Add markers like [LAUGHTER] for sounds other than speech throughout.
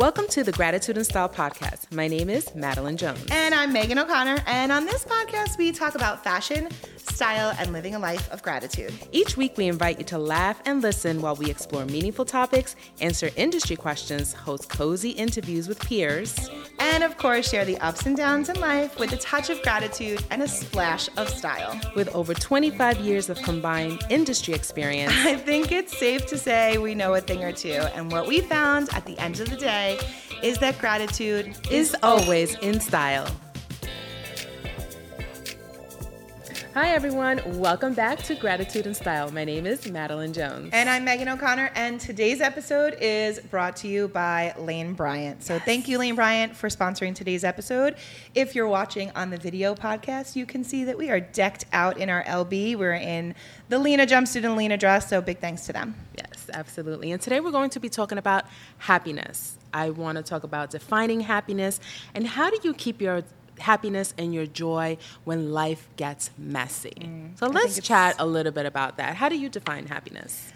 Welcome to the Gratitude and Style podcast. My name is Madeline Jones. And I'm Megan O'Connor. And on this podcast, we talk about fashion, style, and living a life of gratitude. Each week, we invite you to laugh and listen while we explore meaningful topics, answer industry questions, host cozy interviews with peers, and of course, share the ups and downs in life with a touch of gratitude and a splash of style. With over 25 years of combined industry experience, I think it's safe to say we know a thing or two. And what we found at the end of the day, is that gratitude is always in style. Hi, everyone. Welcome back to Gratitude and Style. My name is Madeline Jones. And I'm Megan O'Connor. And today's episode is brought to you by Lane Bryant. So yes. thank you, Lane Bryant, for sponsoring today's episode. If you're watching on the video podcast, you can see that we are decked out in our LB. We're in the Lena jumpsuit and Lena dress. So big thanks to them. Yes, absolutely. And today we're going to be talking about happiness. I want to talk about defining happiness and how do you keep your happiness and your joy when life gets messy. Mm, so let's chat a little bit about that. How do you define happiness?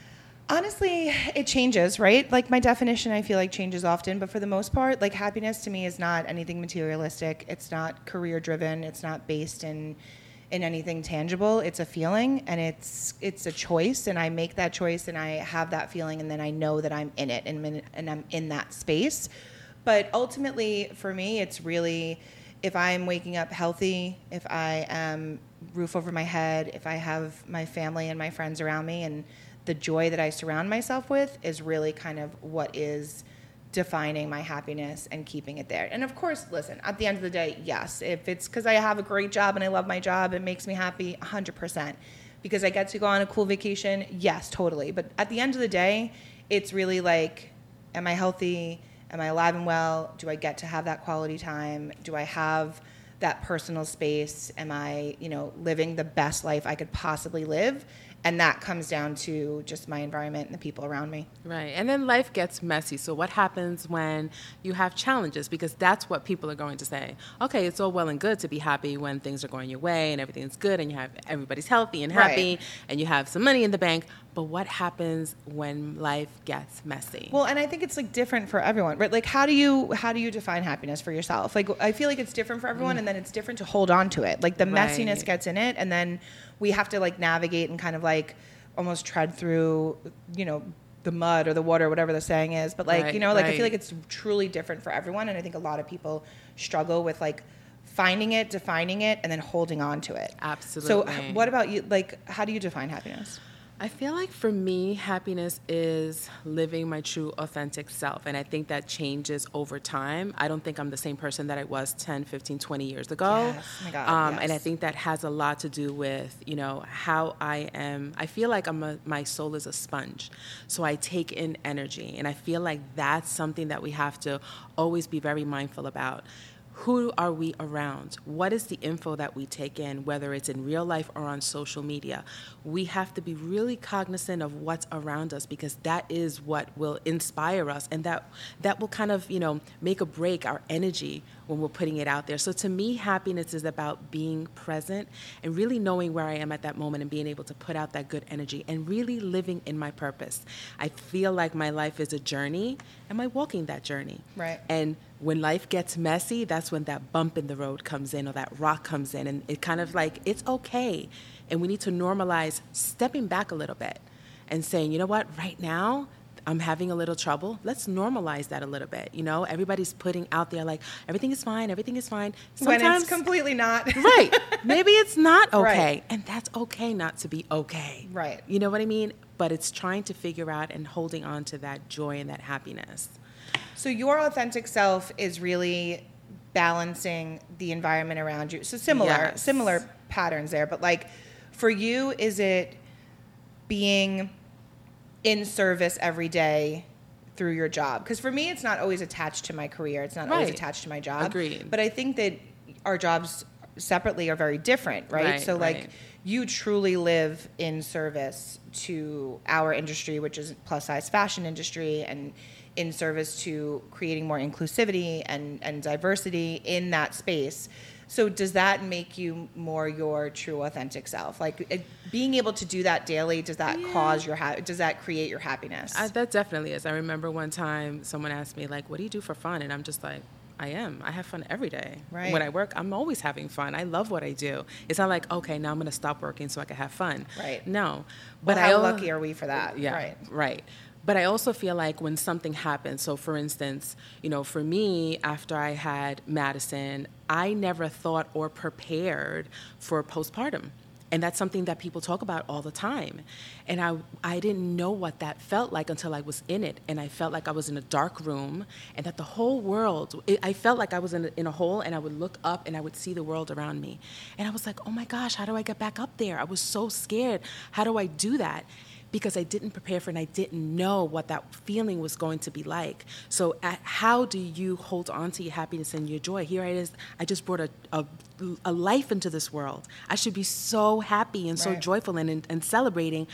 Honestly, it changes, right? Like my definition, I feel like changes often, but for the most part, like happiness to me is not anything materialistic. It's not career driven. It's not based in in anything tangible. It's a feeling and it's it's a choice and I make that choice and I have that feeling and then I know that I'm in it and and I'm in that space. But ultimately for me it's really if I'm waking up healthy, if I am roof over my head, if I have my family and my friends around me and the joy that I surround myself with is really kind of what is defining my happiness and keeping it there. And of course, listen, at the end of the day, yes, if it's because I have a great job and I love my job, it makes me happy 100%. Because I get to go on a cool vacation, yes, totally. But at the end of the day, it's really like, am I healthy? Am I alive and well? Do I get to have that quality time? Do I have that personal space? Am I, you know, living the best life I could possibly live? And that comes down to just my environment and the people around me. Right. And then life gets messy. So what happens when you have challenges because that's what people are going to say. Okay, it's all well and good to be happy when things are going your way and everything's good and you have everybody's healthy and happy right. and you have some money in the bank, but what happens when life gets messy? Well, and I think it's like different for everyone, right? Like how do you how do you define happiness for yourself? Like I feel like it's different for everyone mm. and then it's different to hold on to it. Like the right. messiness gets in it and then we have to like navigate and kind of like almost tread through, you know, the mud or the water, whatever the saying is. But like, right, you know, like right. I feel like it's truly different for everyone. And I think a lot of people struggle with like finding it, defining it, and then holding on to it. Absolutely. So what about you? Like, how do you define happiness? I feel like for me, happiness is living my true, authentic self. And I think that changes over time. I don't think I'm the same person that I was 10, 15, 20 years ago. Yes. Oh my God, um, yes. And I think that has a lot to do with, you know, how I am. I feel like I'm a, my soul is a sponge. So I take in energy. And I feel like that's something that we have to always be very mindful about who are we around? What is the info that we take in, whether it's in real life or on social media? We have to be really cognizant of what's around us because that is what will inspire us and that that will kind of, you know, make or break our energy when we're putting it out there. So to me, happiness is about being present and really knowing where I am at that moment and being able to put out that good energy and really living in my purpose. I feel like my life is a journey. Am I walking that journey? Right. And when life gets messy, that's when that bump in the road comes in or that rock comes in. And it kind of like, it's okay. And we need to normalize stepping back a little bit and saying, you know what, right now, I'm having a little trouble. Let's normalize that a little bit. You know, everybody's putting out there like everything is fine, everything is fine. Sometimes, when it's completely not. [LAUGHS] right. Maybe it's not okay. Right. And that's okay not to be okay. Right. You know what I mean? But it's trying to figure out and holding on to that joy and that happiness. So your authentic self is really balancing the environment around you. So similar, yes. similar patterns there. But like, for you, is it being in service every day through your job? Because for me, it's not always attached to my career. It's not right. always attached to my job. Agreed. But I think that our jobs separately are very different, right? Right, so like right. you truly live in service to our industry, which is plus size fashion industry, and in service to creating more inclusivity and, and diversity in that space. So does that make you more your true authentic self? Like it, being able to do that daily, does that Yeah. cause your ha- does that create your happiness? I, that definitely is. I remember one time someone asked me like, "What do you do for fun?" And I'm just like, "I am. I have fun every day. Right. When I work, I'm always having fun. I love what I do. It's not like, okay, now I'm going to stop working so I can have fun. Right. No. but But how I lucky are we for that? Yeah. Right. Right. But I also feel like when something happens, so for instance, you know, for me, after I had Madison, I never thought or prepared for postpartum. And that's something that people talk about all the time. And I, I didn't know what that felt like until I was in it. And I felt like I was in a dark room and that the whole world, it, I felt like I was in a, in a hole and I would look up and I would see the world around me. And I was like, oh my gosh, how do I get back up there? I was so scared. How do I do that? Because I didn't prepare for it and I didn't know what that feeling was going to be like. So, at, how do you hold on to your happiness and your joy? Here it is. I just brought a, a, a life into this world. I should be so happy and so Right. joyful and, and, and celebrating.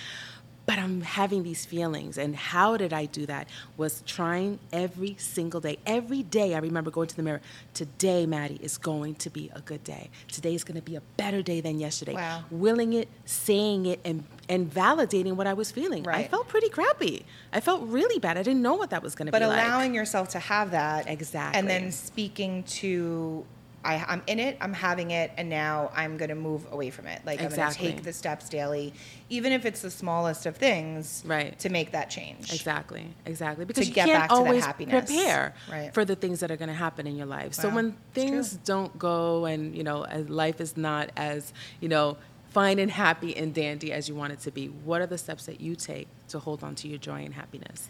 But I'm having these feelings. And how did I do that? Was trying every single day. Every day I remember going to the mirror. Today, Maddie, is going to be a good day. Today is going to be a better day than yesterday. Wow. Willing it, saying it, and, and validating what I was feeling. I felt pretty crappy. I felt really bad. I didn't know what that was going to be like. But allowing yourself to have that Exactly. and then speaking to I, I'm in it, I'm having it, and now I'm going to move away from it. Like I'm going to take the steps daily, even if it's the smallest of things, Right. to make that change. Exactly, exactly. Because you get can't back to that always prepare Right. for the things that are going to happen in your life. So when things don't go and you know life is not as you know fine and happy and dandy as you want it to be, what are the steps that you take to hold on to your joy and happiness?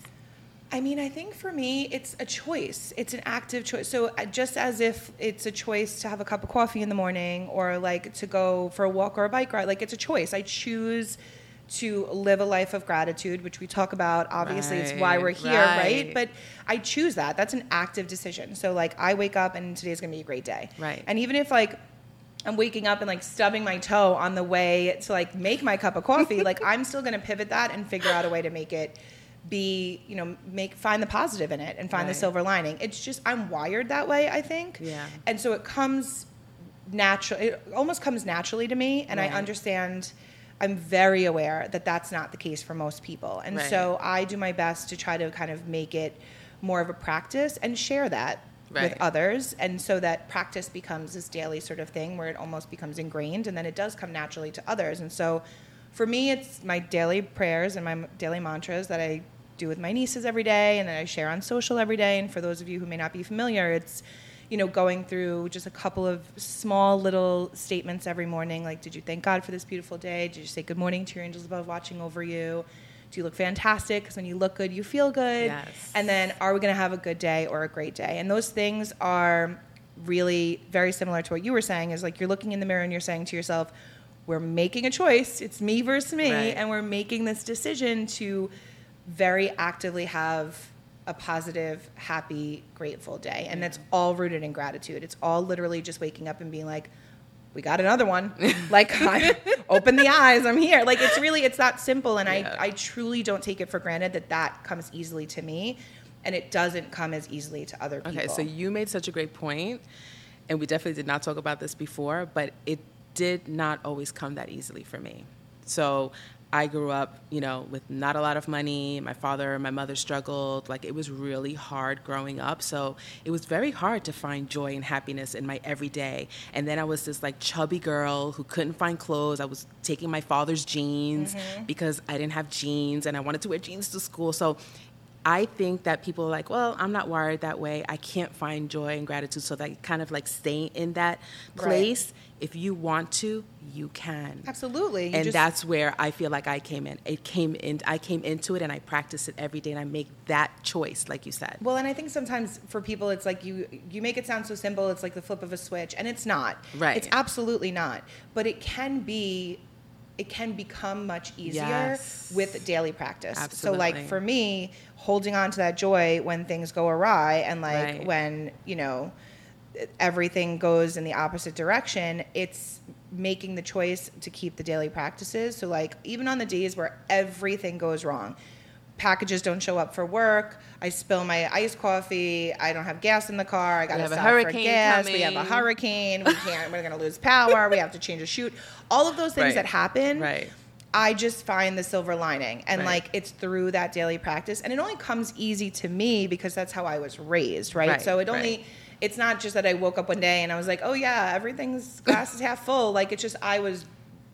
I mean, I think for me, it's a choice. It's an active choice. So uh, just as if it's a choice to have a cup of coffee in the morning or like to go for a walk or a bike ride, like it's a choice. I choose to live a life of gratitude, which we talk about. Obviously, it's why we're here, right. right. But I choose that. That's an active decision. So like I wake up and today's going to be a great day. Right. And even if like I'm waking up and like stubbing my toe on the way to like make my cup of coffee, [LAUGHS] like I'm still going to pivot that and figure out a way to make it be, you know, make find the positive in it and find the silver lining. It's just I'm wired that way, I think. Yeah. And so it comes natural it almost comes naturally to me and Right. I understand I'm very aware that that's not the case for most people. And Right. so I do my best to try to kind of make it more of a practice and share that with others. And so that practice becomes this daily sort of thing where it almost becomes ingrained and then it does come naturally to others. And so for me it's my daily prayers and my daily mantras that i do with my nieces every day and that i share on social every day. And for those of you who may not be familiar it's you know going through just a couple of small little statements every morning like did you thank god for this beautiful day? Did you say good morning to your angels above watching over you do you look fantastic? Because when you look good you feel good. Yes. and then are we going to have a good day or a great day? And those things are really very similar to what you were saying is like you're looking in the mirror and you're saying to yourself we're making a choice. It's me versus me Right. and we're making this decision to very actively have a positive happy grateful day. And that's all rooted in gratitude. It's all literally just waking up and being like we got another one [LAUGHS] like I, [LAUGHS] open the eyes i'm here like it's really it's that simple and Yeah. I, I truly don't take it for granted that that comes easily to me and it doesn't come as easily to other people Okay, so you made such a great point, and we definitely did not talk about this before, but it did not always come that easily for me. So I grew up, you know, with not a lot of money. My father and my mother struggled. Like it was really hard growing up. So it was very hard to find joy and happiness in my everyday. And then I was this like chubby girl who couldn't find clothes. I was taking my father's jeans mm-hmm. because I didn't have jeans and I wanted to wear jeans to school. So I think that people are like, well, I'm not wired that way. I can't find joy and gratitude. So that kind of like staying in that Right. place. If you want to, you can. absolutely You and just- that's where I feel like I came in. It came in. I came into it, and I practice it every day, and I make that choice, like you said. Well, and I think sometimes for people, it's like you you make it sound so simple. It's like the flip of a switch, and it's not. Right. It's absolutely not. But it can be. It can become much easier Yes. with daily practice. So, like for me, holding on to that joy when things go awry, and like Right. when you know everything goes in the opposite direction, it's making the choice to keep the daily practices. So, like, even on the days where everything goes wrong, packages don't show up for work, I spill my iced coffee, I don't have gas in the car, I got to have a stop for hurricane gas, we have a coming. hurricane, we can't, we're going to lose [LAUGHS] power, we have to change a shoot. All of those things Right. that happen. Right. I just find the silver lining. And Right. like it's through that daily practice. And it only comes easy to me because that's how I was raised, right? Right, so it only it's not just that I woke up one day and I was like, Oh yeah, everything's [LAUGHS] glass is half full. Like it's just I was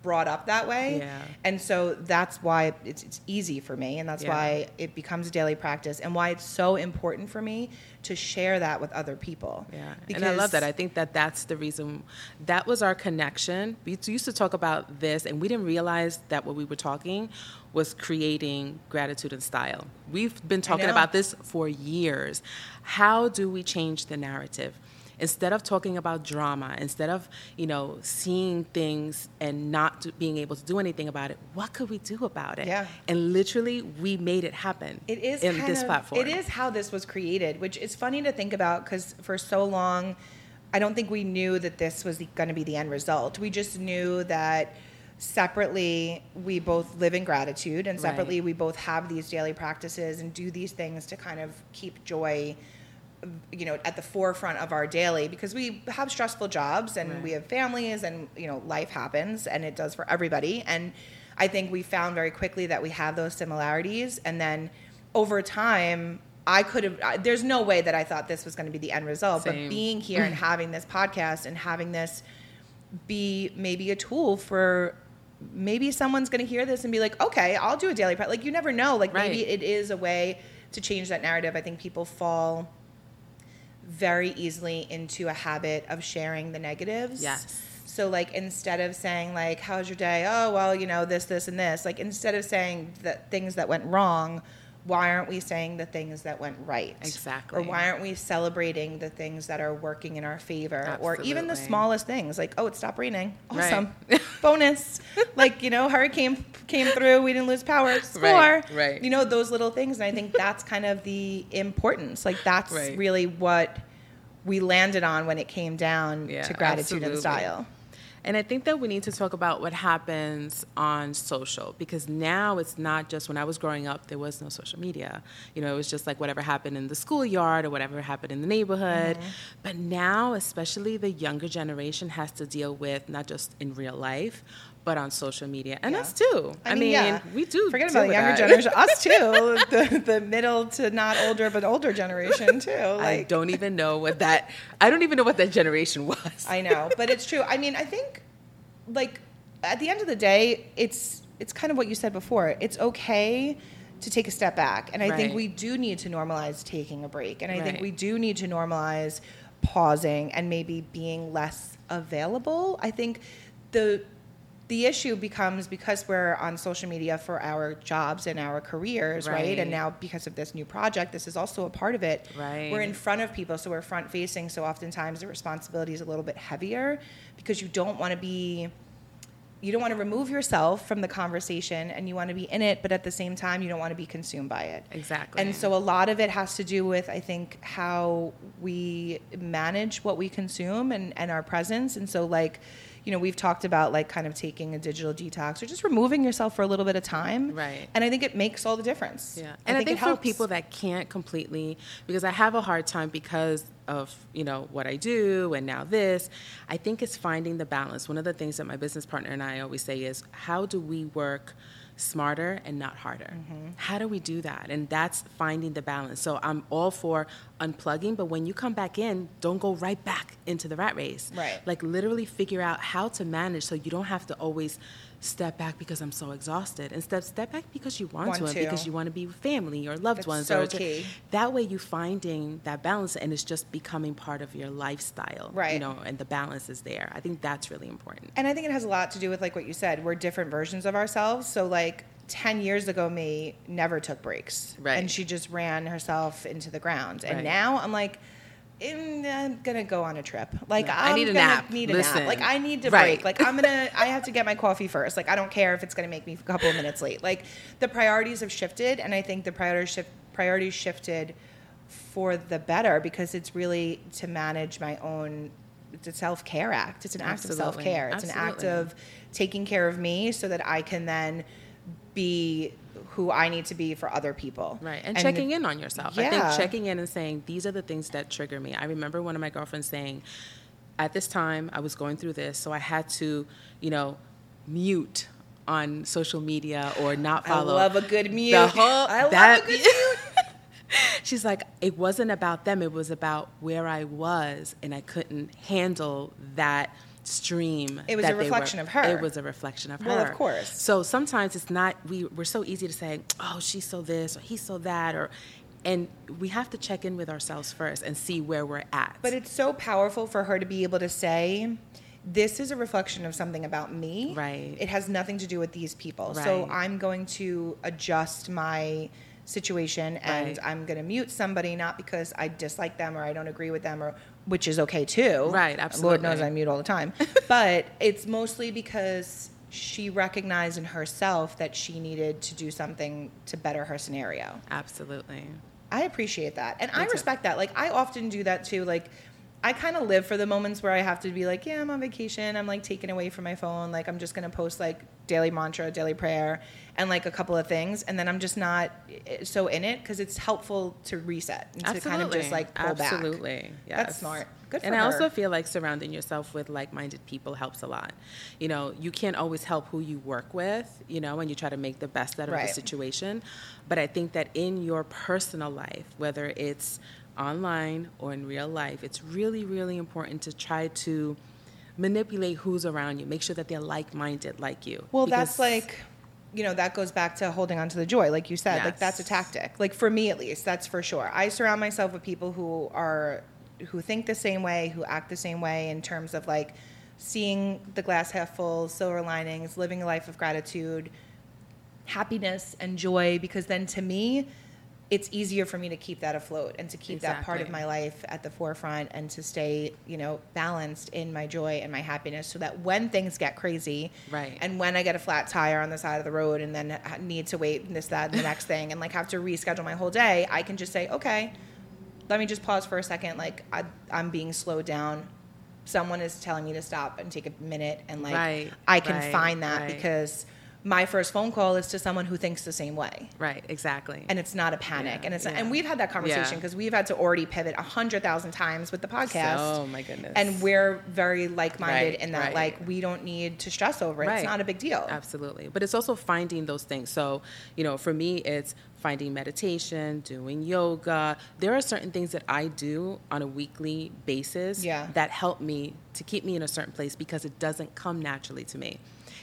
brought up that way. Yeah. And so that's why it's it's easy for me and that's Yeah. why it becomes a daily practice and why it's so important for me to share that with other people. Yeah, and I love that. I think that that's the reason. That was our connection. We used to talk about this, and we didn't realize that what we were talking was creating gratitude and style. We've been talking about this for years. How do we change the narrative? Instead of talking about drama, instead of you know seeing things and not being able to do anything about it, what could we do about it? Yeah. And literally, we made it happen. It is in this of- platform. It is how this was created, which is funny to think about because for so long, I don't think we knew that this was going to be the end result. We just knew that separately we both live in gratitude, and Right. separately we both have these daily practices and do these things to kind of keep joy. You know, at the forefront of our daily because we have stressful jobs and Right. we have families and you know life happens and it does for everybody. And I think we found very quickly that we have those similarities. And then over time I could have I- there's no way that I thought this was going to be the end result Same. but being here and [CLEARS THROAT] having this podcast and having this be maybe a tool for maybe someone's going to hear this and be like okay I'll do a daily practice like you never know. Like maybe it is a way to change that narrative. I think people fall very easily into a habit of sharing the negatives Yes. so like instead of saying like how's your day? Oh, well, you know, this this and this. Like instead of saying the things that went wrong, why aren't we saying the things that went right? Exactly. Or why aren't we celebrating the things that are working in our favor? Absolutely. Or even the smallest things like, oh, it stopped raining. Right. Awesome. [LAUGHS] Bonus. like, you know, hurricane came through, we didn't lose power. Score. Right, right. You know, those little things. And I think that's kind of the importance. Like that's Right. really what we landed on when it came down Yeah, to gratitude and style. And I think that we need to talk about what happens on social because now it's not just when I was growing up, there was no social media. You know, it was just like whatever happened in the schoolyard or whatever happened in the neighborhood. Mm-hmm. But now, especially the younger generation has to deal with not just in real life, but on social media. And Yeah. us too. I, mean, yeah. we do. Forget about the younger generation. Us [LAUGHS] too. the, the middle to not older but older generation too. [LAUGHS] I don't even know what that, I don't even know what that generation was. I know, but it's true. I mean, I think like at the end of the day, it's it's kind of what you said before. It's okay to take a step back, and I think we do need to normalize taking a break, and I think we do need to normalize pausing and maybe being less available. I think the the issue becomes because we're on social media for our jobs and our careers, right? Right. And now because of this new project, this is also a part of it. Right. We're in front of people, so we're front facing. So oftentimes the responsibility is a little bit heavier because you don't want to be, you don't want to remove yourself from the conversation and you want to be in it, but at the same time, you don't want to be consumed by it. Exactly. And so a lot of it has to do with, I think, how we manage what we consume and, and our presence. And so, like, you know, we've talked about like kind of taking a digital detox or just removing yourself for a little bit of time. Right. And I think it makes all the difference. Yeah, and I think, it for helps. people that can't completely, because I have a hard time because of you know what I do and now this, I think it's finding the balance. One of the things that my business partner and I always say is, how do we work smarter and not harder? Mm-hmm. How do we do that? And that's finding the balance. So I'm all for unplugging, but when you come back in, don't go right back into the rat race. Right. Like literally figure out how to manage so you don't have to always step back because I'm so exhausted. Instead, step back because you want, Want to, and because you want to be with family or loved That's ones. so or key. That way, you're finding that balance, and it's just becoming part of your lifestyle. Right? You know, and the balance is there. I think that's really important. And I think it has a lot to do with like what you said. We're different versions of ourselves. So like 10 years ago me never took breaks. Right. And she just ran herself into the ground. And Right. now I'm like "Mm, I'm gonna go on a trip. Like Right. I I'm need a gonna nap. Need a Listen. nap. Like I need to Right. break. Like I'm gonna. I have to get my coffee first. Like I don't care if it's gonna make me a couple of minutes late. Like the priorities have shifted, and I think the priorities shift, priorities shifted for the better because it's really to manage my own it's a self-care act it's an act of self-care it's an act of taking care of me so that i can then be who i need to be for other people Right. And, checking in on yourself. I think checking in and saying, these are the things that trigger me. I remember one of my girlfriends saying, at this time, I was going through this, so I had to, you know, mute on social media or not i follow. love a good mute The whole, i love that, a good mute [LAUGHS] She's like, it wasn't about them, it was about where I was, and I couldn't handle that stream. It was a reflection were- of her. It was a reflection of her. Well, of course. So sometimes it's not, we, we're so easy to say, oh, she's so this, or he's so that, or, and we have to check in with ourselves first and see where we're at. But it's so powerful for her to be able to say, this is a reflection of something about me. Right. It has nothing to do with these people. So I'm going to adjust my situation and Right. I'm going to mute somebody not because I dislike them or I don't agree with them or which is okay too. Right, absolutely. Lord knows absolutely. I mute all the time. [LAUGHS] but it's mostly because she recognized in herself that she needed to do something to better her scenario. Absolutely. I appreciate that. And I respect that. Like I often do that too. Like I kind of live for the moments where I have to be like, yeah, I'm on vacation. I'm like taken away from my phone. Like I'm just going to post like daily mantra, daily prayer and like a couple of things and then I'm just not eh, so in it cuz it's helpful to reset and to kind of just like pull back. Absolutely. Yes. That's smart. Good for you. and I also feel like surrounding yourself with like-minded people helps a lot. You know, you can't always help who you work with, you know, and you try to make the best out of Right. the situation. But I think that in your personal life, whether it's online or in real life, it's really, really important to try to manipulate who's around you. Make sure that they're like-minded like you. Well, that's like, you know, that goes back to holding on to the joy, like you said. Like that's a tactic. Like for me, at least, that's for sure. I surround myself with people who are, who think the same way, who act the same way in terms of like seeing the glass half full, silver linings, living a life of gratitude, happiness and joy. Because then, to me, it's easier for me to keep that afloat and to keep that part of my life at the forefront and to stay, you know, balanced in my joy and my happiness so that when things get crazy Right. and when I get a flat tire on the side of the road and then need to wait and this, that, and the next [LAUGHS] thing and like have to reschedule my whole day, I can just say, okay, let me just pause for a second. Like I, I'm being slowed down. Someone is telling me to stop and take a minute and like Right, I can right, find that right. because my first phone call is to someone who thinks the same way Right, exactly. and it's not a panic Yeah, and it's not, and we've had that conversation Yeah. because we've had to already pivot a hundred thousand times with the podcast Oh my goodness. and we're very like-minded Right, in that right. like we don't need to stress over it it's not a big deal Absolutely. But it's also finding those things. So, you know, for me, it's finding meditation, doing yoga. There are certain things that I do on a weekly basis Yeah. that help me to keep me in a certain place because it doesn't come naturally to me.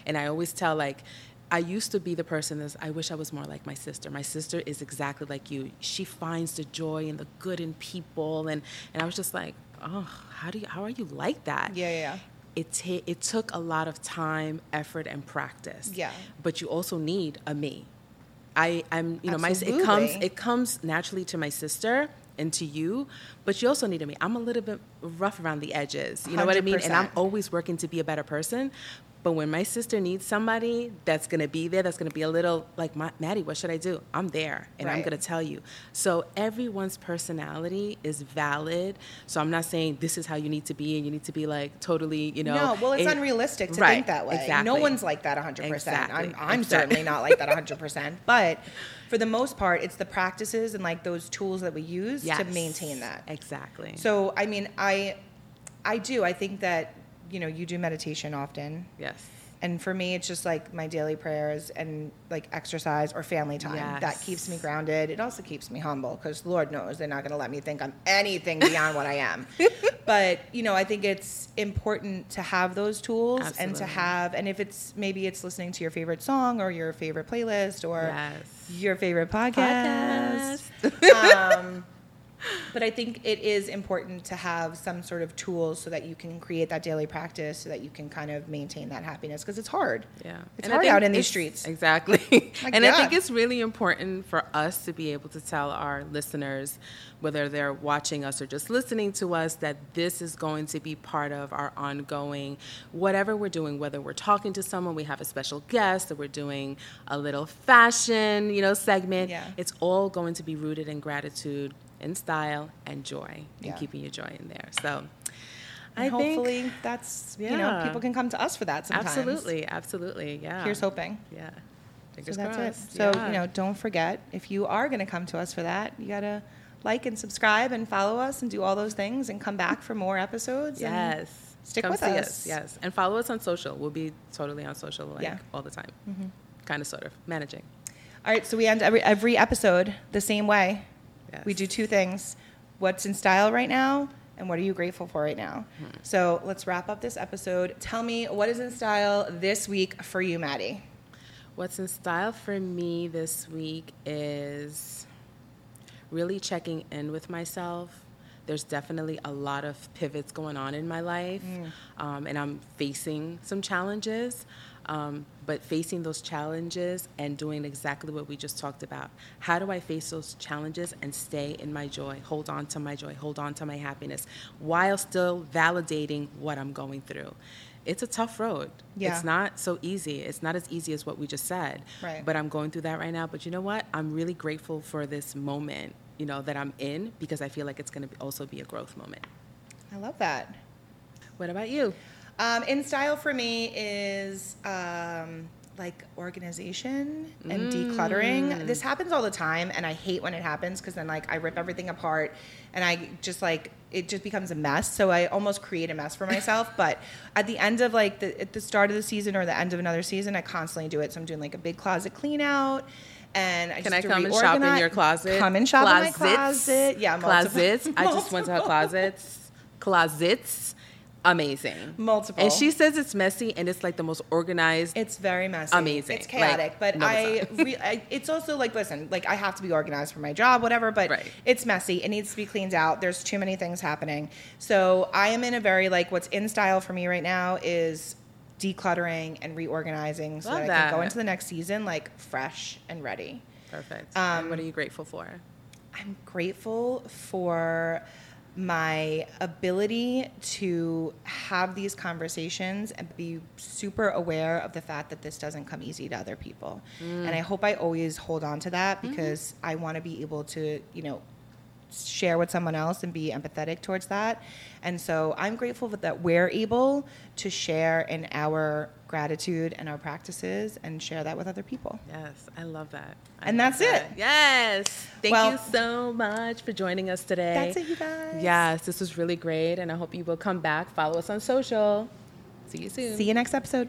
And I always tell, like, I used to be the person that's, I wish I was more like my sister. My sister is exactly like you. She finds the joy and the good in people. And, and I was just like, oh, how, do you, how are you like that? yeah yeah it ta- it took a lot of time, effort, and practice. Yeah. But you also need a me. I I'm you know my it comes it comes naturally to my sister and to you, but you also need a me. I'm a little bit rough around the edges. You know what I mean? And I'm always working to be a better person. But when my sister needs somebody that's gonna be there, that's gonna be a little like, Maddie, what should I do? I'm there, and I'm gonna tell you. So everyone's personality is valid. So I'm not saying this is how you need to be, and you need to be like totally, you know. no, well, it's it- unrealistic to Right, think that way. Exactly. No one's like that 100%. Exactly, I'm, I'm exactly. certainly not like that 100%. [LAUGHS] But for the most part, it's the practices and like those tools that we use to maintain that. Exactly. So, I mean, I, I do. I think that, you know, you do meditation often. yes. And for me, it's just like my daily prayers and like exercise or family time. That keeps me grounded. It also keeps me humble because Lord knows they're not going to let me think I'm anything beyond what I am. [LAUGHS] But, you know, I think it's important to have those tools and to have, and if it's maybe it's listening to your favorite song or your favorite playlist or Yes. your favorite podcast. [LAUGHS] um, but I think it is important to have some sort of tools so that you can create that daily practice so that you can kind of maintain that happiness because it's hard. Yeah. It's And hard out in these streets. Exactly. [LAUGHS] My and I think it's really important for us to be able to tell our listeners, whether they're watching us or just listening to us, that this is going to be part of our ongoing, whatever we're doing, whether we're talking to someone, we have a special guest, or we're doing a little fashion, you know, segment. Yeah. It's all going to be rooted in gratitude in style and joy and Yeah. keeping your joy in there. So And I hopefully think that's you know Yeah. people can come to us for that sometimes. absolutely, absolutely, yeah. Here's hoping. Yeah. So Fingers that's crossed. it. So yeah. you know, don't forget if you are going to come to us for that, you gotta like and subscribe and follow us and do all those things and come back for more episodes. and Yes. stick Come with see us. Yes. And follow us on social. We'll be totally on social like Yeah. all the time. Mm-hmm. Kind of, sort of. Managing. All right, so we end every every episode the same way. Yes. We do two things: what's in style right now, and what are you grateful for right now. Hmm. So let's wrap up this episode. Tell me what is in style this week for you, Maddie. What's in style for me this week is really checking in with myself. There's definitely a lot of pivots going on in my life, um, and I'm facing some challenges. Um, but facing those challenges and doing exactly what we just talked about. How do I face those challenges and stay in my joy, hold on to my joy, hold on to my happiness, while still validating what I'm going through? It's a tough road. Yeah. It's not so easy. It's not as easy as what we just said. Right. But I'm going through that right now. But you know what? I'm really grateful for this moment, you know, that I'm in because I feel like it's going to also be a growth moment. I love that. What about you? Um, in style for me is um, like organization and decluttering. This happens all the time, and I hate when it happens because then like I rip everything apart, and I just like it just becomes a mess. So I almost create a mess for myself. [LAUGHS] but at the end of like the at the start of the season or the end of another season, I constantly do it. So I'm doing like a big closet clean out. And I Can just I come and shop in your closet? Come and shop Closets. in my closet. Yeah, multiple- closets. I just went to her [LAUGHS] closets. Closets. Amazing. Multiple. And she says it's messy and it's like the most organized. It's very messy. Amazing. It's chaotic, Like, but no, I, it's re- I. It's also like, listen, like I have to be organized for my job, whatever. But Right. it's messy. It needs to be cleaned out. There's too many things happening. So I am in a very like what's in style for me right now is decluttering and reorganizing so Love that I can go into the next season like fresh and ready. Perfect. Um, and what are you grateful for? I'm grateful for my ability to have these conversations and be super aware of the fact that this doesn't come easy to other people. Mm. And I hope I always hold on to that mm-hmm. because I want to be able to, you know, share with someone else and be empathetic towards that. And so I'm grateful that we're able to share in our gratitude and our practices and share that with other people. Yes, I love that. I And love that's that. it. Yes. Thank Well- you so much for joining us today. That's it, you guys. Yes, this was really great, and I hope you will come back. Follow us on social. See you soon. See you next episode.